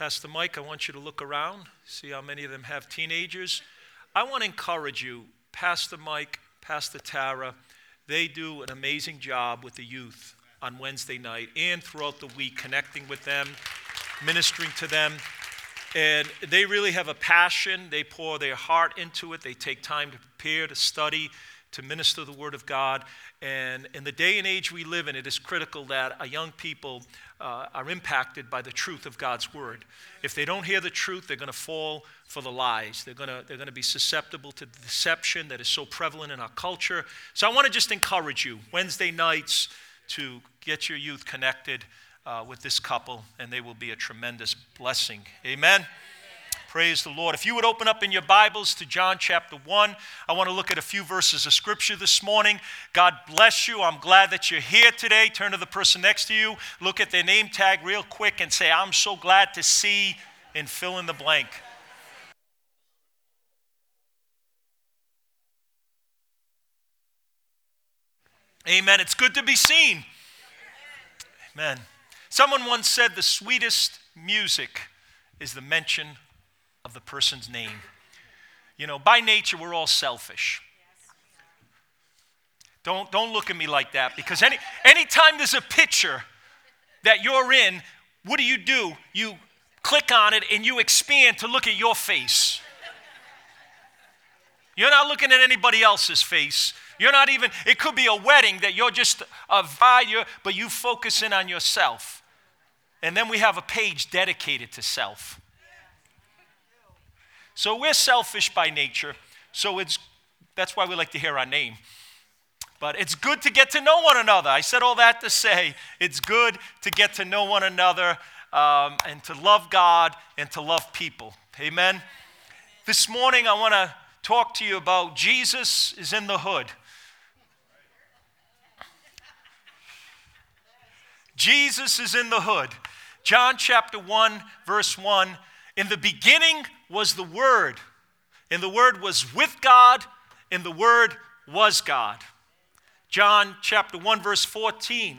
Pastor Mike, I want you to look around, see how many of them have teenagers. I want to encourage you, Pastor Mike, Pastor Tara, they do an amazing job with the youth on Wednesday night and throughout the week, connecting with them, ministering to them. And they really have a passion. They pour their heart into it. They take time to prepare, to study, to minister the Word of God. And in the day and age we live in, it is critical that our young people uh, are impacted by the truth of God's Word. If they don't hear the truth, they're going to fall for the lies. They're going to, they're going to be susceptible to the deception that is so prevalent in our culture. So I want to just encourage you Wednesday nights to get your youth connected uh, with this couple, and they will be a tremendous blessing. Amen. Praise the Lord. If you would open up in your Bibles to John chapter 1, I want to look at a few verses of scripture this morning. God bless you. I'm glad that you're here today. Turn to the person next to you, look at their name tag real quick, and say, I'm so glad to see, and fill in the blank. Amen. It's good to be seen. Amen. Someone once said the sweetest music is the mention of the person's name. You know, by nature, we're all selfish. Don't, don't look at me like that because any, anytime there's a picture that you're in, what do you do? You click on it and you expand to look at your face. You're not looking at anybody else's face. You're not even, it could be a wedding that you're just a value, but you focus in on yourself. And then we have a page dedicated to self. So we're selfish by nature. So it's that's why we like to hear our name. But it's good to get to know one another. I said all that to say it's good to get to know one another um, and to love God and to love people. Amen. This morning, I want to talk to you about Jesus is in the hood. Jesus is in the hood. John chapter 1, verse 1. In the beginning was the Word, and the Word was with God, and the Word was God. John chapter 1, verse 14.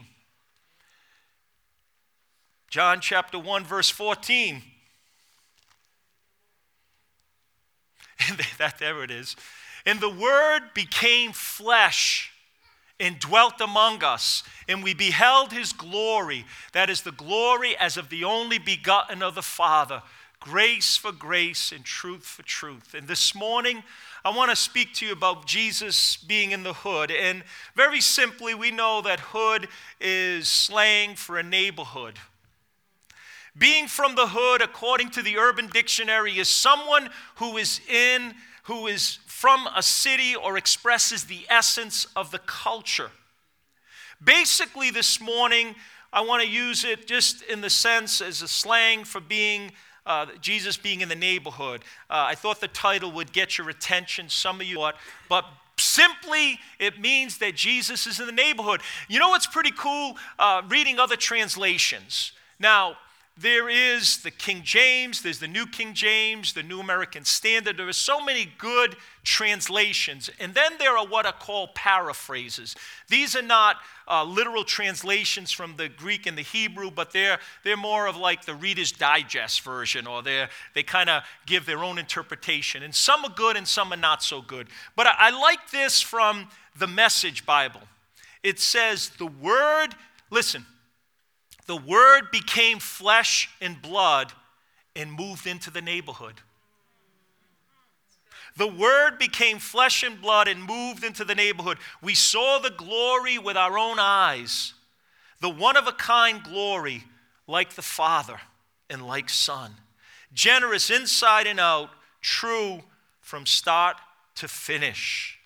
John chapter 1, verse 14. that, there it is. And the Word became flesh and dwelt among us, and we beheld his glory. That is the glory as of the only begotten of the Father, grace for grace and truth for truth. And this morning, I want to speak to you about Jesus being in the hood. And very simply, we know that hood is slang for a neighborhood. Being from the hood, according to the Urban Dictionary, is someone who is in, who is from a city or expresses the essence of the culture. Basically, this morning, I want to use it just in the sense as a slang for being uh, Jesus being in the neighborhood. Uh, I thought the title would get your attention. Some of you thought, but simply it means that Jesus is in the neighborhood. You know what's pretty cool? Uh, reading other translations. Now, there is the King James, there's the New King James, the New American Standard. There are so many good translations. And then there are what are called paraphrases. These are not uh, literal translations from the Greek and the Hebrew, but they're, they're more of like the Reader's Digest version, or they they kind of give their own interpretation. And some are good and some are not so good. But I, I like this from the Message Bible. It says, The Word, listen, the Word became flesh and blood and moved into the neighborhood. The Word became flesh and blood and moved into the neighborhood. We saw the glory with our own eyes, the one of a kind glory, like the Father and like Son. Generous inside and out, true from start to finish.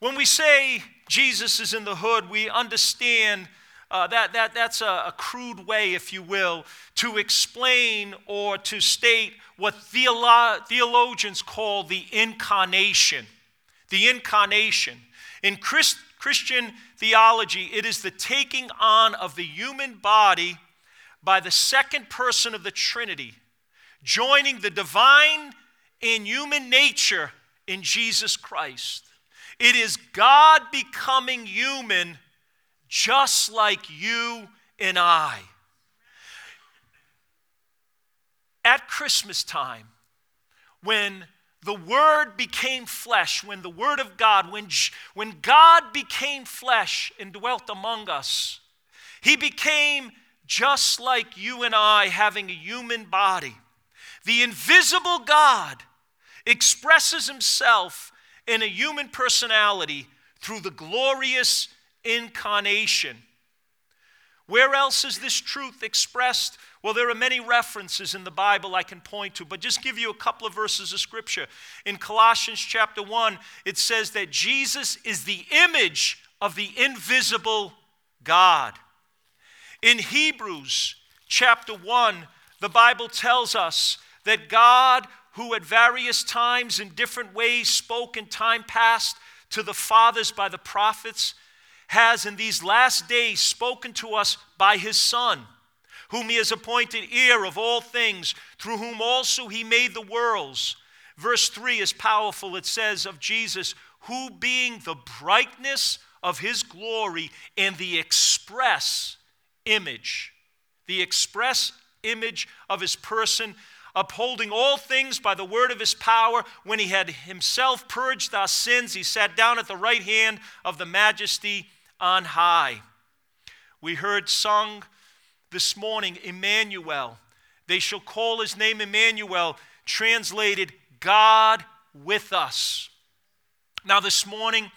When we say Jesus is in the hood, we understand uh, that, that, that's a, a crude way, if you will, to explain or to state what theolo- theologians call the incarnation. The incarnation. In Christ, Christian theology, it is the taking on of the human body by the second person of the Trinity, joining the divine and human nature in Jesus Christ. It is God becoming human just like you and I. At Christmas time, when the Word became flesh, when the Word of God, when, when God became flesh and dwelt among us, He became just like you and I, having a human body. The invisible God expresses Himself in a human personality through the glorious incarnation. Where else is this truth expressed? Well, there are many references in the Bible I can point to, but just give you a couple of verses of scripture. In Colossians chapter 1, it says that Jesus is the image of the invisible God. In Hebrews chapter 1, the Bible tells us that God, who at various times in different ways spoke in time past to the fathers by the prophets, has in these last days spoken to us by his Son, whom he has appointed heir of all things, through whom also he made the worlds. Verse 3 is powerful. It says of Jesus, who being the brightness of his glory and the express image, the express image of his person, upholding all things by the word of his power. When he had himself purged our sins, he sat down at the right hand of the majesty on high. We heard sung this morning, Emmanuel. They shall call his name Emmanuel, translated God with us. Now, this morning,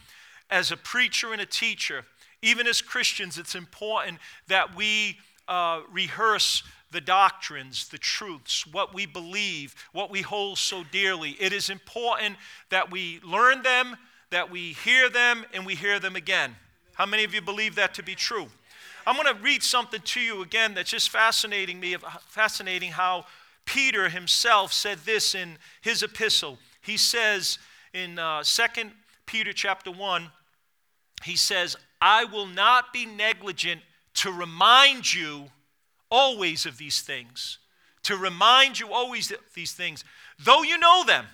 as a preacher and a teacher, even as Christians, it's important that we uh, rehearse the doctrines, the truths, what we believe, what we hold so dearly. It is important that we learn them, that we hear them, and we hear them again. How many of you believe that to be true? I'm going to read something to you again that's just fascinating me, fascinating how Peter himself said this in his epistle. He says in uh, 2 Peter chapter 1, he says, I will not be negligent to remind you always of these things. To remind you always of these things, though you know them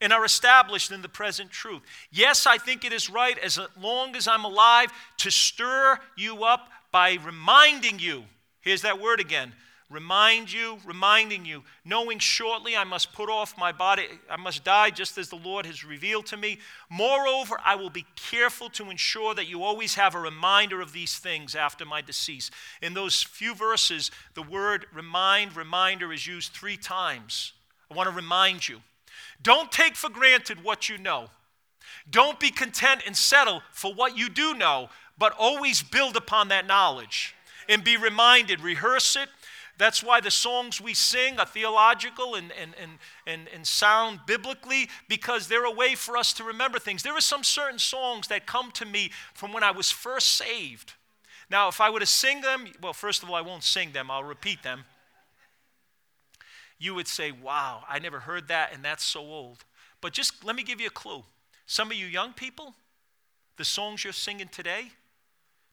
and are established in the present truth. Yes, I think it is right, as long as I'm alive, to stir you up by reminding you. Here's that word again remind you, reminding you, knowing shortly I must put off my body, I must die just as the Lord has revealed to me. Moreover, I will be careful to ensure that you always have a reminder of these things after my decease. In those few verses, the word remind, reminder is used three times. I want to remind you. Don't take for granted what you know. Don't be content and settle for what you do know, but always build upon that knowledge and be reminded, rehearse it. That's why the songs we sing are theological and, and, and, and, and sound biblically because they're a way for us to remember things. There are some certain songs that come to me from when I was first saved. Now, if I were to sing them, well, first of all, I won't sing them, I'll repeat them you would say, Wow, I never heard that, and that's so old. But just let me give you a clue. Some of you young people, the songs you're singing today,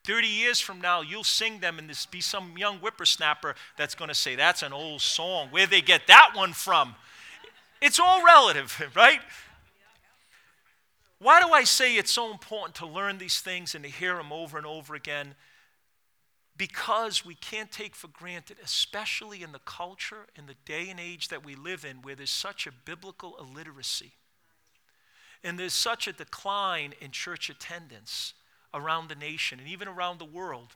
30 years from now, you'll sing them, and this be some young whippersnapper that's going to say, That's an old song. Where they get that one from? It's all relative, right? Why do I say it's so important to learn these things and to hear them over and over again? Because we can't take for granted, especially in the culture, in the day and age that we live in, where there's such a biblical illiteracy and there's such a decline in church attendance around the nation and even around the world.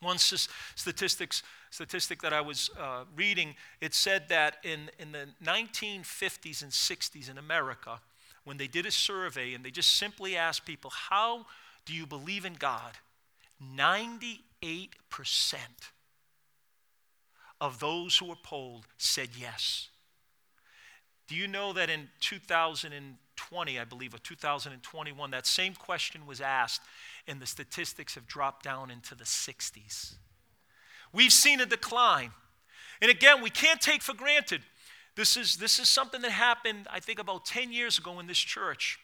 One statistics, statistic that I was uh, reading, it said that in, in the 1950s and 60s in America, when they did a survey and they just simply asked people, How do you believe in God? 98% of those who were polled said yes. Do you know that in 2020, I believe, or 2021, that same question was asked, and the statistics have dropped down into the 60s? We've seen a decline. And again, we can't take for granted. This is, this is something that happened, I think, about 10 years ago in this church.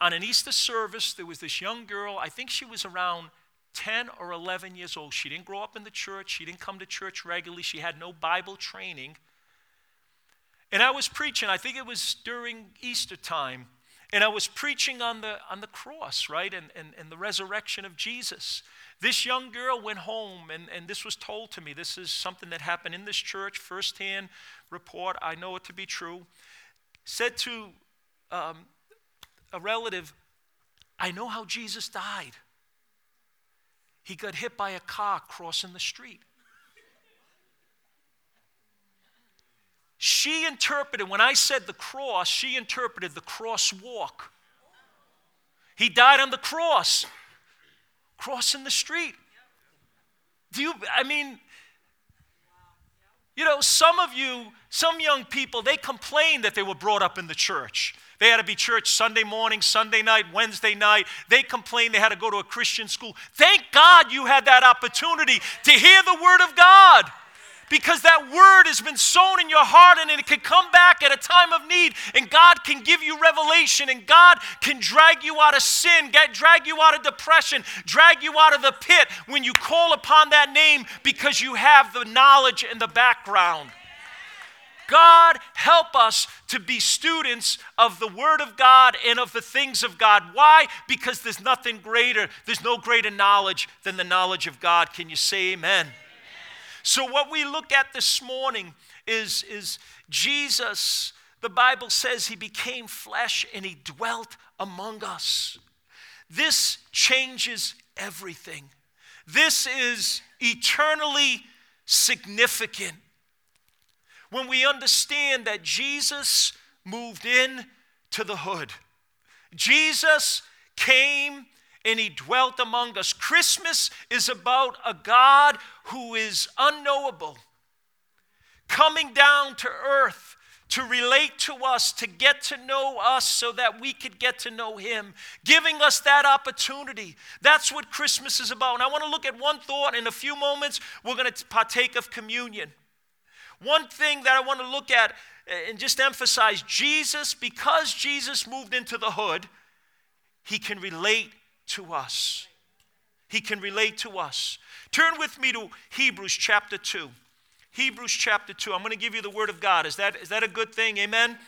On an Easter service, there was this young girl, I think she was around 10 or 11 years old. She didn't grow up in the church, she didn't come to church regularly, she had no Bible training. And I was preaching, I think it was during Easter time, and I was preaching on the, on the cross, right, and, and, and the resurrection of Jesus. This young girl went home, and, and this was told to me. This is something that happened in this church, firsthand report. I know it to be true. Said to um, a relative, I know how Jesus died. He got hit by a car crossing the street. She interpreted, when I said the cross, she interpreted the cross walk. He died on the cross, crossing the street. Do you, I mean, you know, some of you, some young people, they complain that they were brought up in the church. They had to be church Sunday morning, Sunday night, Wednesday night. They complained they had to go to a Christian school. Thank God you had that opportunity to hear the Word of God because that word has been sown in your heart and it can come back at a time of need and God can give you revelation and God can drag you out of sin, get, drag you out of depression, drag you out of the pit when you call upon that name because you have the knowledge and the background. God, help us to be students of the Word of God and of the things of God. Why? Because there's nothing greater, there's no greater knowledge than the knowledge of God. Can you say amen? So, what we look at this morning is, is Jesus. The Bible says he became flesh and he dwelt among us. This changes everything. This is eternally significant. When we understand that Jesus moved in to the hood, Jesus came and he dwelt among us. Christmas is about a God who is unknowable, coming down to earth to relate to us, to get to know us so that we could get to know Him, giving us that opportunity. That's what Christmas is about. And I want to look at one thought. In a few moments, we're going to partake of communion. One thing that I want to look at and just emphasize Jesus, because Jesus moved into the hood, He can relate to us. He can relate to us. Turn with me to Hebrews chapter 2. Hebrews chapter 2. I'm going to give you the word of God. Is that, is that a good thing? Amen? Amen?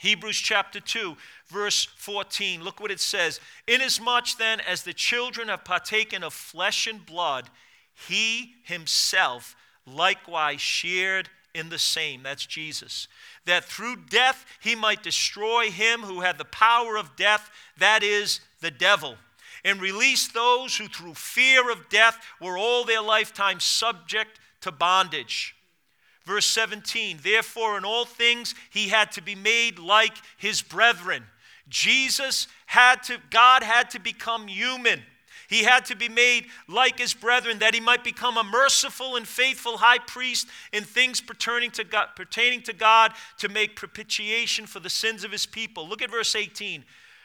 Hebrews chapter 2, verse 14. Look what it says. Inasmuch then as the children have partaken of flesh and blood, he himself likewise shared in the same. That's Jesus. That through death he might destroy him who had the power of death, that is, the devil, and release those who through fear of death were all their lifetime subject to bondage. Verse 17, therefore, in all things he had to be made like his brethren. Jesus had to, God had to become human. He had to be made like his brethren that he might become a merciful and faithful high priest in things pertaining to God, pertaining to God to make propitiation for the sins of his people. Look at verse 18.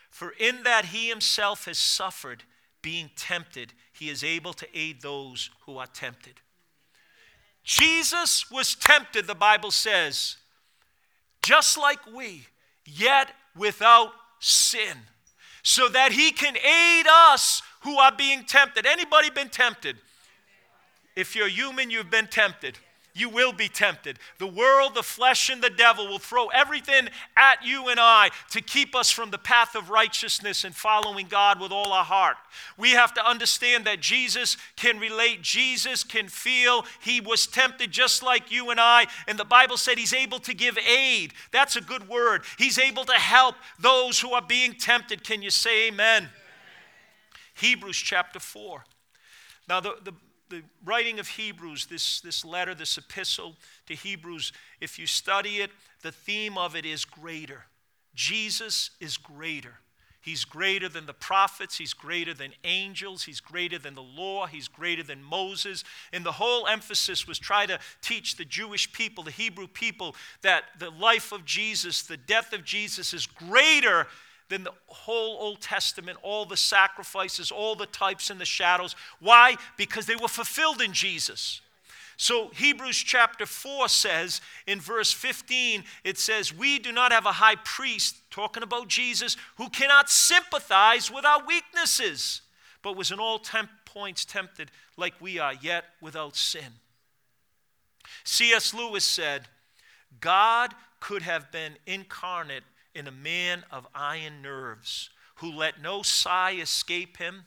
For in that he himself has suffered being tempted, he is able to aid those who are tempted. Jesus was tempted, the Bible says, just like we, yet without sin, so that he can aid us who are being tempted. Anybody been tempted? If you're human, you've been tempted you will be tempted. The world, the flesh, and the devil will throw everything at you and I to keep us from the path of righteousness and following God with all our heart. We have to understand that Jesus can relate, Jesus can feel. He was tempted just like you and I, and the Bible said he's able to give aid. That's a good word. He's able to help those who are being tempted. Can you say amen? amen. Hebrews chapter 4. Now, the, the, the writing of Hebrews, this, this letter, this epistle to Hebrews, if you study it, the theme of it is greater. Jesus is greater. He's greater than the prophets. He's greater than angels. He's greater than the law. He's greater than Moses. And the whole emphasis was try to teach the Jewish people, the Hebrew people, that the life of Jesus, the death of Jesus is greater than the whole Old Testament, all the sacrifices, all the types and the shadows. Why? Because they were fulfilled in Jesus. So Hebrews chapter 4 says in verse 15, it says, We do not have a high priest, talking about Jesus, who cannot sympathize with our weaknesses, but was in all temp- points tempted like we are, yet without sin. C.S. Lewis said, God could have been incarnate in a man of iron nerves who let no sigh escape him,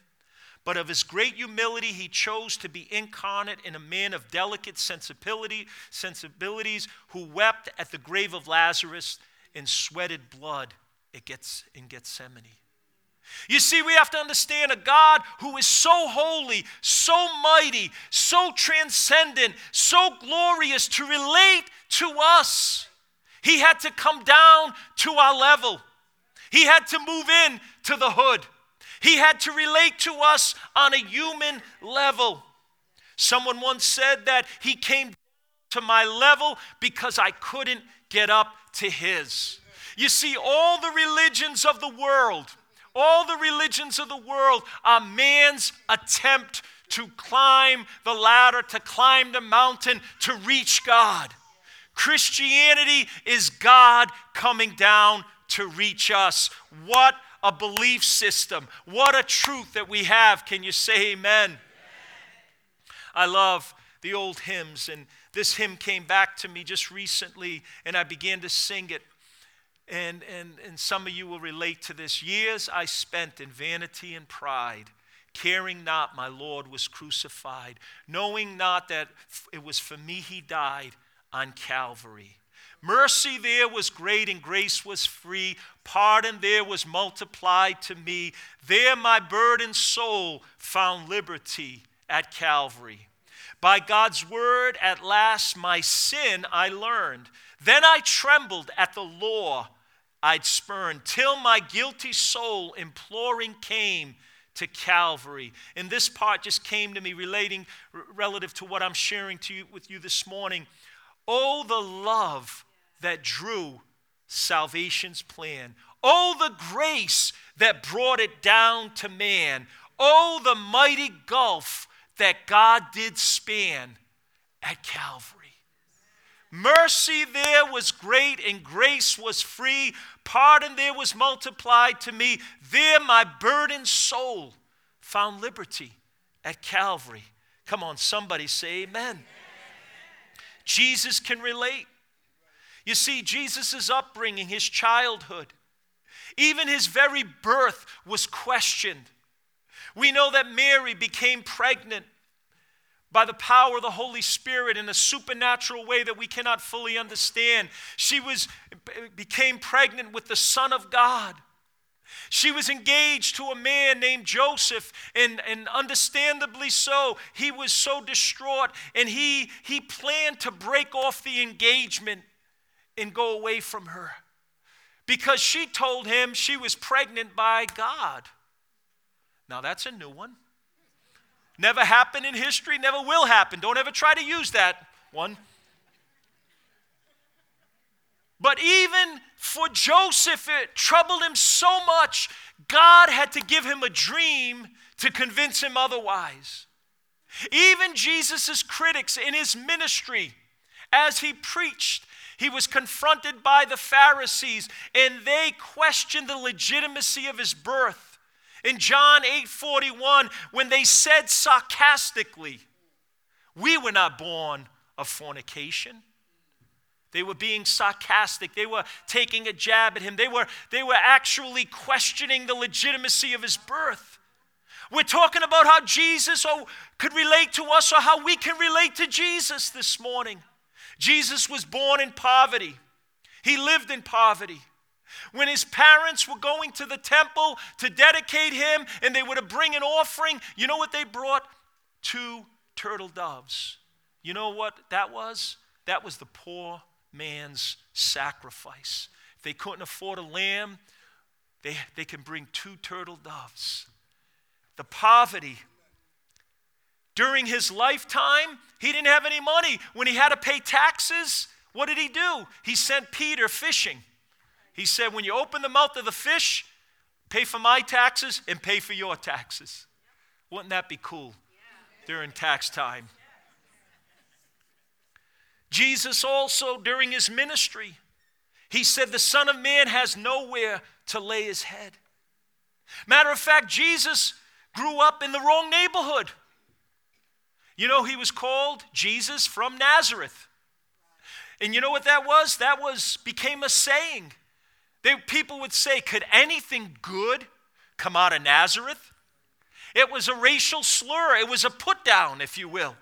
but of his great humility, he chose to be incarnate in a man of delicate sensibility, sensibilities who wept at the grave of Lazarus and sweated blood it gets in Gethsemane. You see, we have to understand a God who is so holy, so mighty, so transcendent, so glorious to relate to us. He had to come down to our level. He had to move in to the hood. He had to relate to us on a human level. Someone once said that he came to my level because I couldn't get up to his. You see, all the religions of the world, all the religions of the world are man's attempt to climb the ladder, to climb the mountain, to reach God. Christianity is God coming down to reach us. What a belief system. What a truth that we have. Can you say amen? amen? I love the old hymns, and this hymn came back to me just recently, and I began to sing it. And, and, and some of you will relate to this. Years I spent in vanity and pride, caring not my Lord was crucified, knowing not that it was for me he died on Calvary. Mercy there was great and grace was free. Pardon there was multiplied to me. There my burdened soul found liberty at Calvary. By God's word, at last my sin I learned. Then I trembled at the law I'd spurn, till my guilty soul imploring came to Calvary. And this part just came to me relating relative to what I'm sharing to you with you this morning. Oh, the love that drew salvation's plan. Oh, the grace that brought it down to man. Oh, the mighty gulf that God did span at Calvary. Mercy there was great and grace was free. Pardon there was multiplied to me. There my burdened soul found liberty at Calvary. Come on, somebody say amen. amen. Jesus can relate. You see, Jesus' upbringing, his childhood, even his very birth was questioned. We know that Mary became pregnant by the power of the Holy Spirit in a supernatural way that we cannot fully understand. She was became pregnant with the Son of God. She was engaged to a man named Joseph, and, and understandably so, he was so distraught, and he, he planned to break off the engagement and go away from her because she told him she was pregnant by God. Now, that's a new one. Never happened in history, never will happen. Don't ever try to use that one. But even for Joseph, it troubled him so much, God had to give him a dream to convince him otherwise. Even Jesus' critics in his ministry, as he preached, he was confronted by the Pharisees and they questioned the legitimacy of his birth. In John 8:41, when they said sarcastically, "We were not born of fornication." They were being sarcastic. They were taking a jab at him. They were, they were actually questioning the legitimacy of his birth. We're talking about how Jesus oh, could relate to us or how we can relate to Jesus this morning. Jesus was born in poverty, he lived in poverty. When his parents were going to the temple to dedicate him and they were to bring an offering, you know what they brought? Two turtle doves. You know what that was? That was the poor man's sacrifice. If they couldn't afford a lamb, they, they can bring two turtle doves. The poverty. During his lifetime, he didn't have any money. When he had to pay taxes, what did he do? He sent Peter fishing. He said, When you open the mouth of the fish, pay for my taxes and pay for your taxes. Wouldn't that be cool during tax time? Jesus also, during his ministry, he said, The Son of Man has nowhere to lay his head. Matter of fact, Jesus grew up in the wrong neighborhood. You know, he was called Jesus from Nazareth. And you know what that was? That was became a saying. They, people would say, Could anything good come out of Nazareth? it was a racial slur, it was a put down, if you will.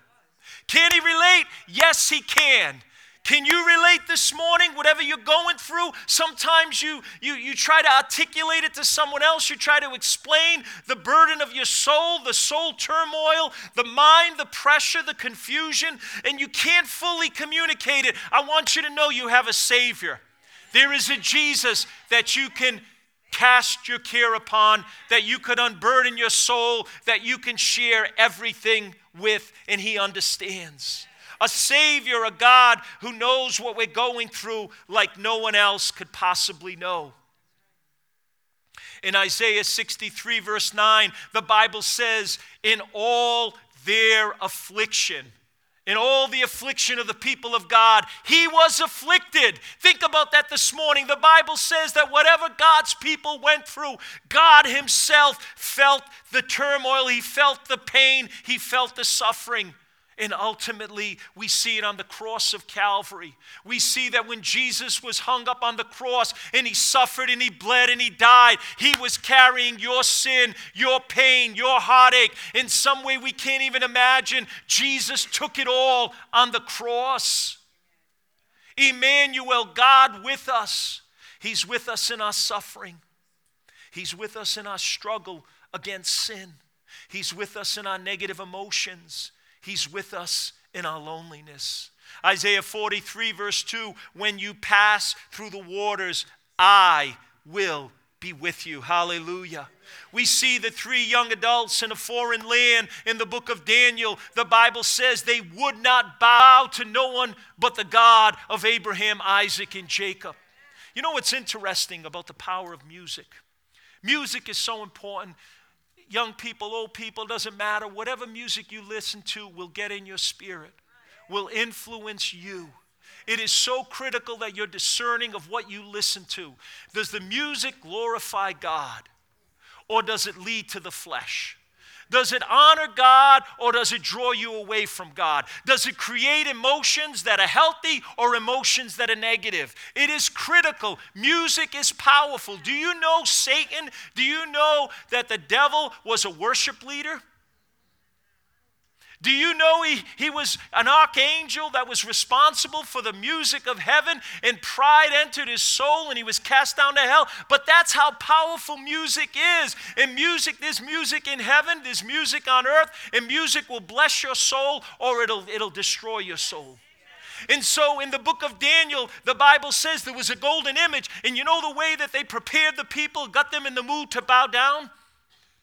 Can he relate? Yes, he can. Can you relate this morning? Whatever you're going through, sometimes you, you, you try to articulate it to someone else. You try to explain the burden of your soul, the soul turmoil, the mind, the pressure, the confusion, and you can't fully communicate it. I want you to know you have a Savior. There is a Jesus that you can cast your care upon, that you could unburden your soul, that you can share everything with, and He understands a Savior, a God who knows what we're going through like no one else could possibly know. In Isaiah 63, verse 9, the Bible says, In all their affliction, in all the affliction of the people of God, he was afflicted. Think about that this morning. The Bible says that whatever God's people went through, God himself felt the turmoil, he felt the pain, he felt the suffering. And ultimately, we see it on the cross of Calvary. We see that when Jesus was hung up on the cross and he suffered and he bled and he died, he was carrying your sin, your pain, your heartache. In some way we can't even imagine, Jesus took it all on the cross. Emmanuel, God with us. He's with us in our suffering, He's with us in our struggle against sin, He's with us in our negative emotions. He's with us in our loneliness. Isaiah 43, verse 2 When you pass through the waters, I will be with you. Hallelujah. We see the three young adults in a foreign land in the book of Daniel. The Bible says they would not bow to no one but the God of Abraham, Isaac, and Jacob. You know what's interesting about the power of music? Music is so important young people, old people, doesn't matter. Whatever music you listen to will get in your spirit, will influence you. It is so critical that you're discerning of what you listen to. Does the music glorify God or does it lead to the flesh? Does it honor God or does it draw you away from God? Does it create emotions that are healthy or emotions that are negative? It is critical. Music is powerful. Do you know Satan? Do you know that the devil was a worship leader? Do you know he, he was an archangel that was responsible for the music of heaven and pride entered his soul and he was cast down to hell? But that's how powerful music is. In music, there's music in heaven, there's music on earth, and music will bless your soul or it'll, it'll destroy your soul. And so in the book of Daniel, the Bible says there was a golden image. And you know the way that they prepared the people, got them in the mood to bow down?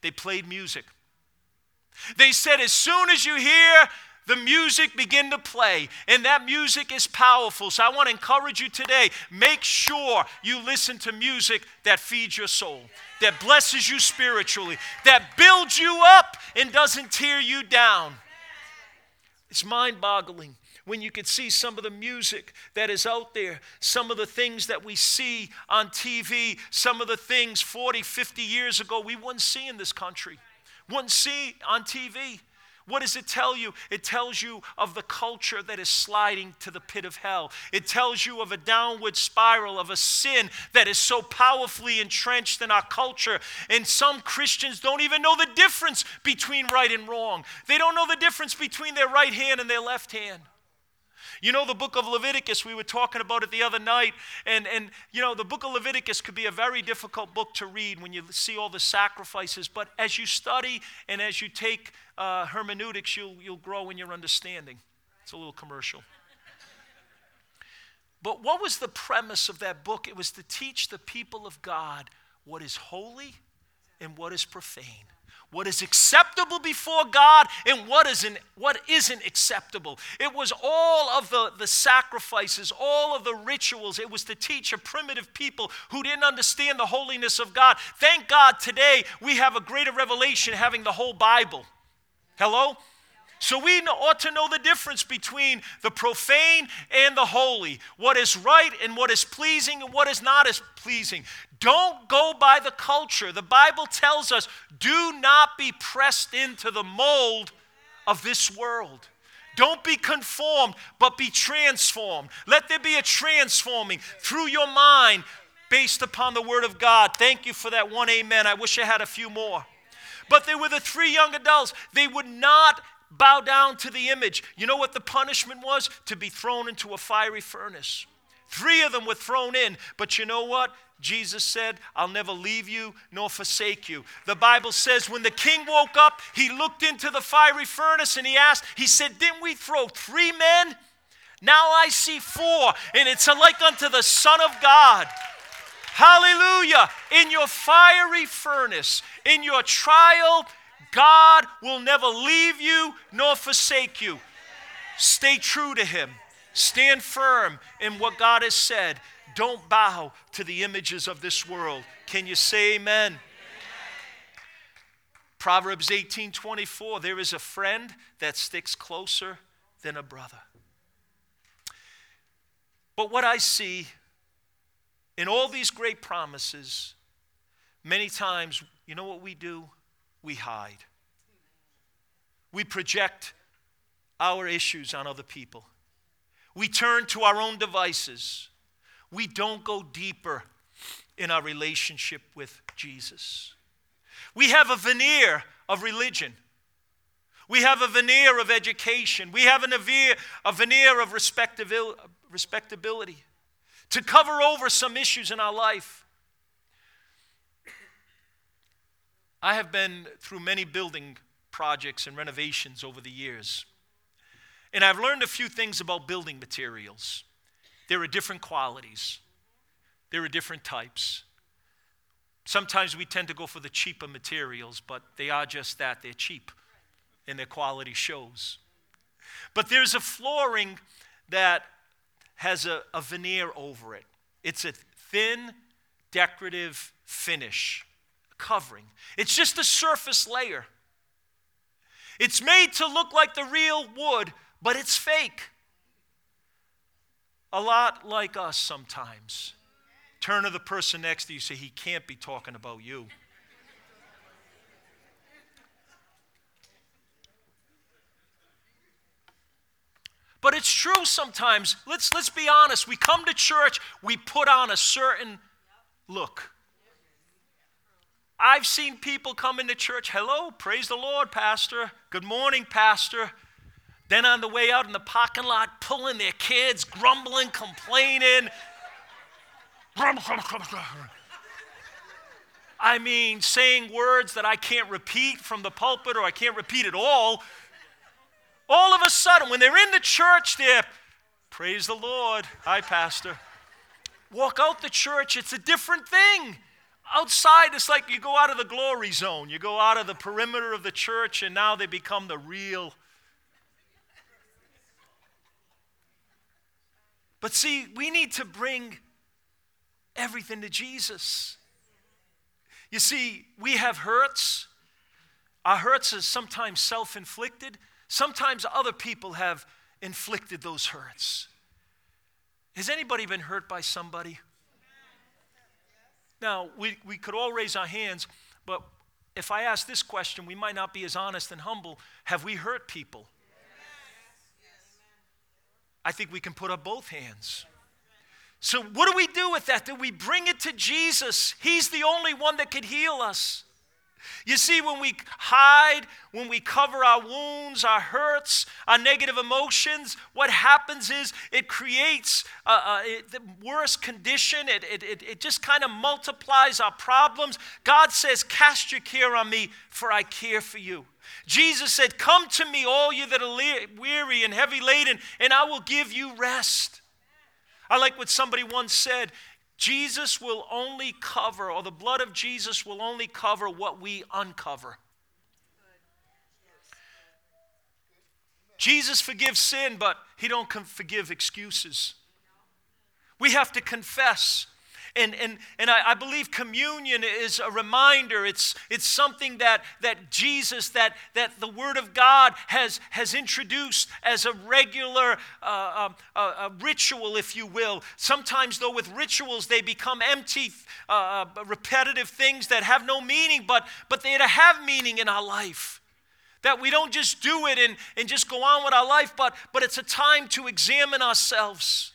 They played music. They said, as soon as you hear the music begin to play, and that music is powerful. So I want to encourage you today make sure you listen to music that feeds your soul, that blesses you spiritually, that builds you up and doesn't tear you down. It's mind boggling when you could see some of the music that is out there, some of the things that we see on TV, some of the things 40, 50 years ago we wouldn't see in this country wouldn't see on TV. What does it tell you? It tells you of the culture that is sliding to the pit of hell. It tells you of a downward spiral of a sin that is so powerfully entrenched in our culture. And some Christians don't even know the difference between right and wrong. They don't know the difference between their right hand and their left hand. You know, the book of Leviticus, we were talking about it the other night, and, and you know, the book of Leviticus could be a very difficult book to read when you see all the sacrifices, but as you study and as you take uh, hermeneutics, you'll, you'll grow in your understanding. It's a little commercial. But what was the premise of that book? It was to teach the people of God what is holy and what is profane what is acceptable before God and what isn't, what isn't acceptable. It was all of the, the sacrifices, all of the rituals. It was to teach a primitive people who didn't understand the holiness of God. Thank God today we have a greater revelation having the whole Bible. Hello? So we ought to know the difference between the profane and the holy, what is right and what is pleasing and what is not as pleasing. Don't go by the culture. The Bible tells us do not be pressed into the mold of this world. Don't be conformed, but be transformed. Let there be a transforming through your mind based upon the Word of God. Thank you for that one amen. I wish I had a few more. But they were the three young adults. They would not bow down to the image. You know what the punishment was? To be thrown into a fiery furnace. Three of them were thrown in, but you know what? Jesus said, I'll never leave you nor forsake you. The Bible says when the king woke up, he looked into the fiery furnace and he asked, he said, Didn't we throw three men? Now I see four, and it's like unto the Son of God. Hallelujah. In your fiery furnace, in your trial, God will never leave you nor forsake you. Stay true to Him. Stand firm in what God has said. Don't bow to the images of this world. Can you say amen? amen. Proverbs 18 24 there is a friend that sticks closer than a brother. But what I see in all these great promises, many times, you know what we do? We hide. We project our issues on other people. We turn to our own devices. We don't go deeper in our relationship with Jesus. We have a veneer of religion. We have a veneer of education. We have a veneer, of respectability to cover over some issues in our life. I have been through many building projects and renovations over the years. And I've learned a few things about building materials. There are different qualities, there are different types. Sometimes we tend to go for the cheaper materials, but they are just that they're cheap and their quality shows. But there's a flooring that has a, a veneer over it, it's a thin, decorative finish, covering. It's just a surface layer. It's made to look like the real wood, but it's fake. A lot like us sometimes. Turn to the person next to you, say, He can't be talking about you. But it's true sometimes. Let's, let's be honest. We come to church, we put on a certain look. I've seen people come into church, hello, praise the Lord, Pastor. Good morning, Pastor. Then on the way out in the parking lot, pulling their kids, grumbling, complaining. I mean, saying words that I can't repeat from the pulpit or I can't repeat at all. All of a sudden, when they're in the church, they're, praise the Lord. Hi, Pastor. Walk out the church, it's a different thing. Outside, it's like you go out of the glory zone. You go out of the perimeter of the church, and now they become the real. But see, we need to bring everything to Jesus. You see, we have hurts. Our hurts are sometimes self inflicted, sometimes other people have inflicted those hurts. Has anybody been hurt by somebody? Now, we, we could all raise our hands, but if I ask this question, we might not be as honest and humble. Have we hurt people? I think we can put up both hands. So, what do we do with that? Do we bring it to Jesus? He's the only one that could heal us. You see, when we hide, when we cover our wounds, our hurts, our negative emotions, what happens is it creates uh, uh, a, a, the worst condition. It, it, it, it just kind of multiplies our problems. God says, Cast your care on me, for I care for you. Jesus said, Come to me, all you that are weary and heavy laden, and I will give you rest. I like what somebody once said Jesus will only cover, or the blood of Jesus will only cover what we uncover. Jesus forgives sin, but he don't forgive excuses. We have to confess and, and, and I, I, believe communion is a reminder. It's, it's something that, that Jesus, that, that the Word of God has, has introduced as a regular uh, uh, uh, ritual, if you will. Sometimes, though, with rituals, they become empty, uh, uh, repetitive things that have no meaning, but, but they have meaning in our life that we don't just do it and, and just go on with our life, but, but it's a time to examine ourselves.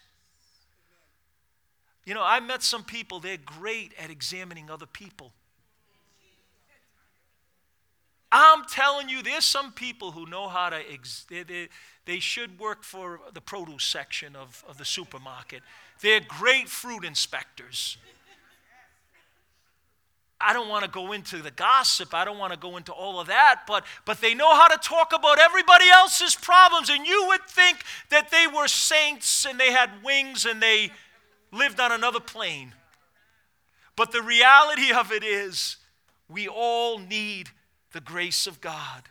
You know, I met some people, they're great at examining other people. I'm telling you, there's some people who know how to, ex- they, they, they should work for the produce section of, of the supermarket. They're great fruit inspectors. I don't want to go into the gossip. I don't want to go into all of that, but, but they know how to talk about everybody else's problems. And you would think that they were saints and they had wings and they lived on another plane. But the reality of it is, we all need the grace of God.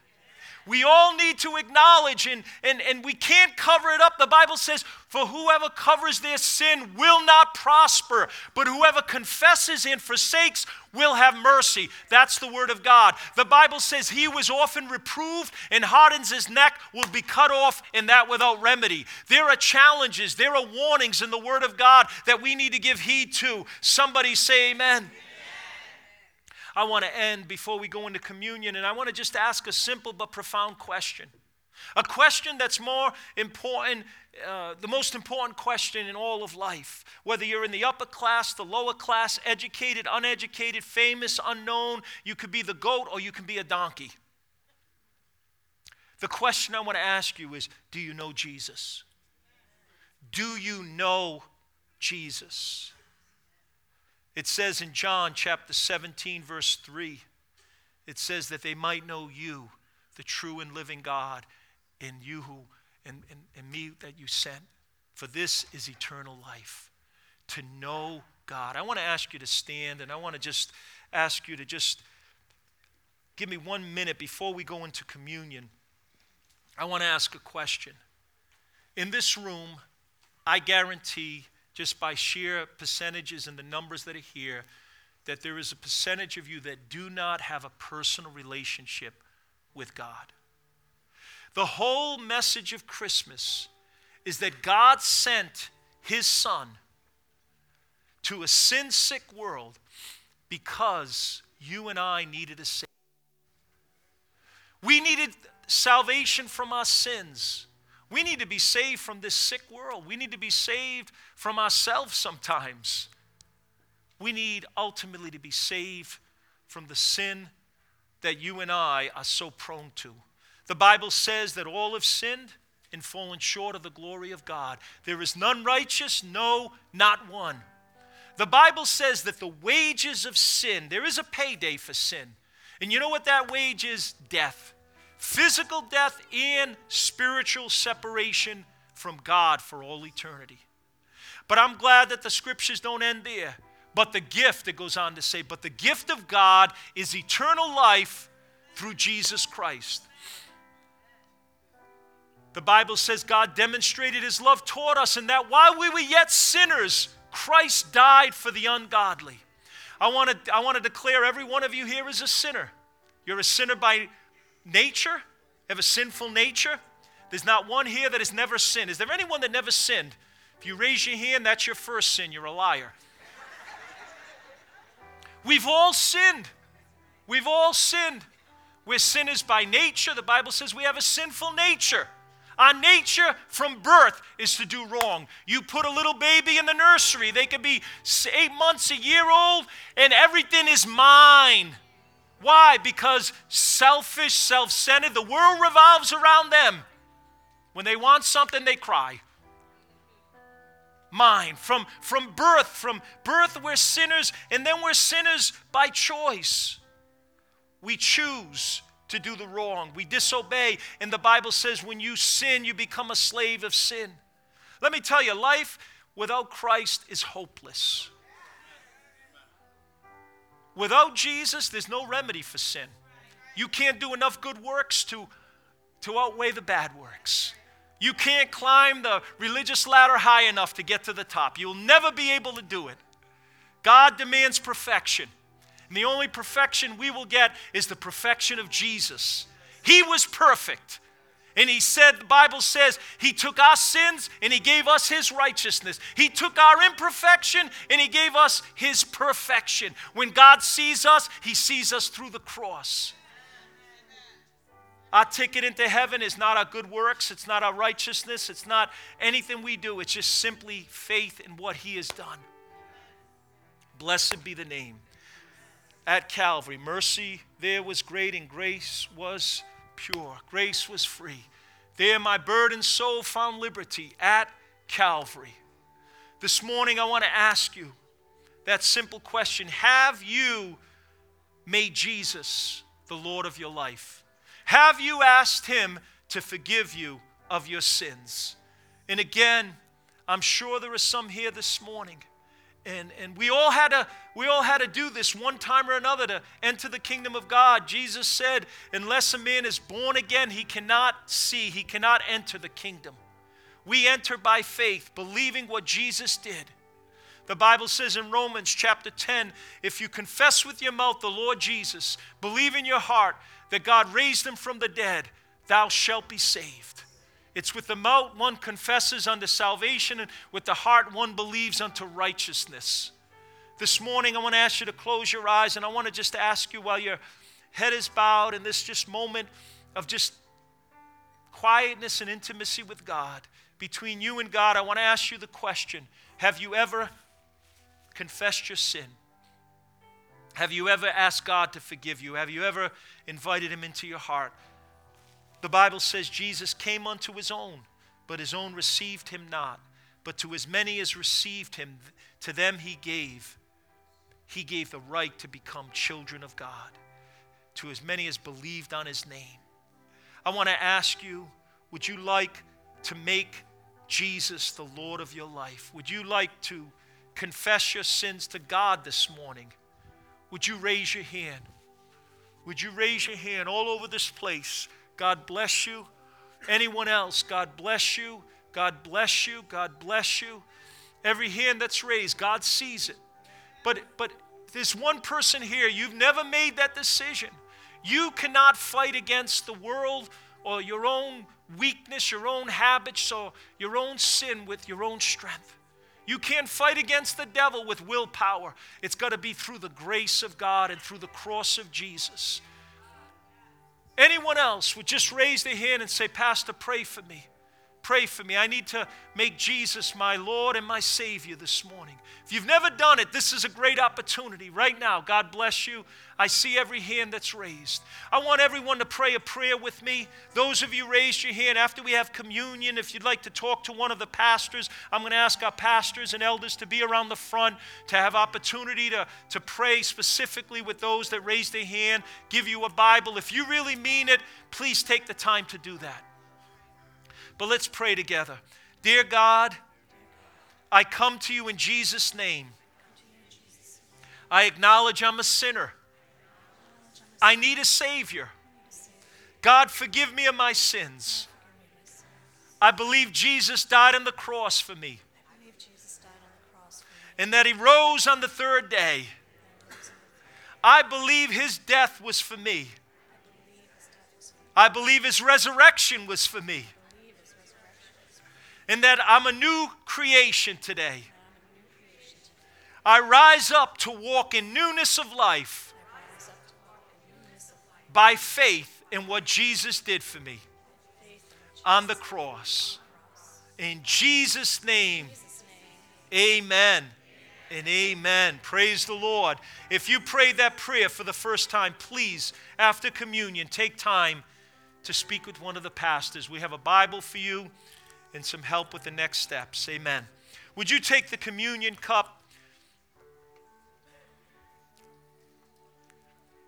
We all need to acknowledge, and, and, and we can't cover it up. The Bible says, For whoever covers their sin will not prosper, but whoever confesses and forsakes will have mercy. That's the word of God. The Bible says, He was often reproved and hardens his neck will be cut off, and that without remedy. There are challenges, there are warnings in the word of God that we need to give heed to. Somebody say, Amen. I want to end before we go into communion, and I want to just ask a simple but profound question. A question that's more important, uh, the most important question in all of life. Whether you're in the upper class, the lower class, educated, uneducated, famous, unknown, you could be the goat or you can be a donkey. The question I want to ask you is Do you know Jesus? Do you know Jesus? It says in John chapter 17, verse 3, it says that they might know you, the true and living God, and you who, and, and, and me that you sent. For this is eternal life, to know God. I want to ask you to stand, and I want to just ask you to just give me one minute before we go into communion. I want to ask a question. In this room, I guarantee just by sheer percentages and the numbers that are here, that there is a percentage of you that do not have a personal relationship with God. The whole message of Christmas is that God sent his son to a sin sick world because you and I needed a Savior. We needed salvation from our sins. We need to be saved from this sick world. We need to be saved from ourselves sometimes. We need ultimately to be saved from the sin that you and I are so prone to. The Bible says that all have sinned and fallen short of the glory of God. There is none righteous, no, not one. The Bible says that the wages of sin, there is a payday for sin. And you know what that wage is? Death physical death and spiritual separation from God for all eternity. But I'm glad that the scriptures don't end there. But the gift, it goes on to say, but the gift of God is eternal life through Jesus Christ. The Bible says God demonstrated his love toward us, and that while we were yet sinners, Christ died for the ungodly. I want to, I want to declare every one of you here is a sinner. You're a sinner by nature, have a sinful nature. There's not one here that has never sinned. Is there anyone that never sinned? If you raise your hand, that's your first sin. You're a liar. We've all sinned. We've all sinned. We're sinners by nature. The Bible says we have a sinful nature. Our nature from birth is to do wrong. You put a little baby in the nursery, they could be eight months, a year old, and everything is mine. Why? Because selfish, self centered, the world revolves around them. When they want something, they cry. Mine. From, from birth, from birth, we're sinners, and then we're sinners by choice. We choose to do the wrong, we disobey. And the Bible says when you sin, you become a slave of sin. Let me tell you, life without Christ is hopeless. Without Jesus, there's no remedy for sin. You can't do enough good works to, to outweigh the bad works. You can't climb the religious ladder high enough to get to the top. You'll never be able to do it. God demands perfection. And the only perfection we will get is the perfection of Jesus. He was perfect. And he said, the Bible says, he took our sins and he gave us his righteousness. He took our imperfection and he gave us his perfection. When God sees us, he sees us through the cross. Our ticket into heaven is not our good works, it's not our righteousness, it's not anything we do, it's just simply faith in what he has done. Blessed be the name. at Calvary. Mercy there was great, and grace was pure. Grace was free. There, my burdened soul found liberty at Calvary. This morning, I want to ask you that simple question Have you made Jesus the Lord of your life? Have you asked Him to forgive you of your sins? And again, I'm sure there are some here this morning. And, and we all had to we all had to do this one time or another to enter the kingdom of God. Jesus said, unless a man is born again, he cannot see, he cannot enter the kingdom. We enter by faith, believing what Jesus did. The Bible says in Romans chapter 10 if you confess with your mouth the Lord Jesus, believe in your heart that God raised him from the dead, thou shalt be saved. It's with the mouth one confesses unto salvation, and with the heart one believes unto righteousness. This morning, I want to ask you to close your eyes, and I want to just ask you while your head is bowed in this just moment of just quietness and intimacy with God, between you and God, I want to ask you the question Have you ever confessed your sin? Have you ever asked God to forgive you? Have you ever invited Him into your heart? The Bible says Jesus came unto His own, but His own received Him not. But to as many as received Him, to them He gave. He gave the right to become children of God, to as many as believed on His name. I want to ask you would you like to make Jesus the Lord of your life? Would you like to confess your sins to God this morning? Would you raise your hand? Would you raise your hand all over this place? God bless you. Anyone else, God bless you. God bless you. God bless you. Every hand that's raised, God sees it. But but there's one person here, you've never made that decision. You cannot fight against the world or your own weakness, your own habits, or your own sin with your own strength. You can't fight against the devil with willpower. It's got to be through the grace of God and through the cross of Jesus. Anyone else would just raise their hand and say, Pastor, pray for me. Pray for me. I need to make Jesus my Lord and my Savior this morning. If you've never done it, this is a great opportunity right now. God bless you. I see every hand that's raised. I want everyone to pray a prayer with me. Those of you raised your hand after we have communion, if you'd like to talk to one of the pastors, I'm going to ask our pastors and elders to be around the front to have opportunity to, to pray specifically with those that raised their hand, give you a Bible. If you really mean it, please take the time to do that. But let's pray together. Dear God, I come to you in Jesus' name. I acknowledge I'm a sinner. I need a Savior. God, forgive me of my sins. I believe Jesus died on the cross for me. And that He rose on the third day. I believe His death was for me. I believe His resurrection was for me and that I'm a new creation today. I rise up to walk in newness of life by faith in what Jesus did for me on the cross. In Jesus' name, amen and amen. Praise the Lord. If you prayed that prayer for the first time, please, after communion, take time to speak with one of the pastors. We have a Bible for you and some help with the next steps. Amen. Would you take the communion cup?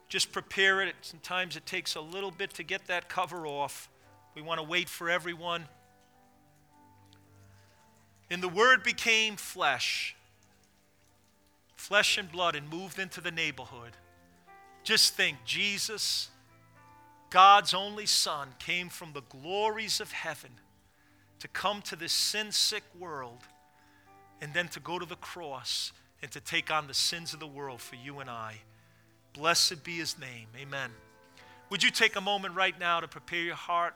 Just prepare it. Sometimes it takes a little bit to get that cover off. We want to wait for everyone. And the Word became flesh, flesh and blood, and moved into the neighborhood. Just think Jesus, God's only Son, came from the glories of heaven to come to this sin sick world and then to go to the cross and to take on the sins of the world for you and I. Blessed be his name. Amen. Would you take a moment right now to prepare your heart?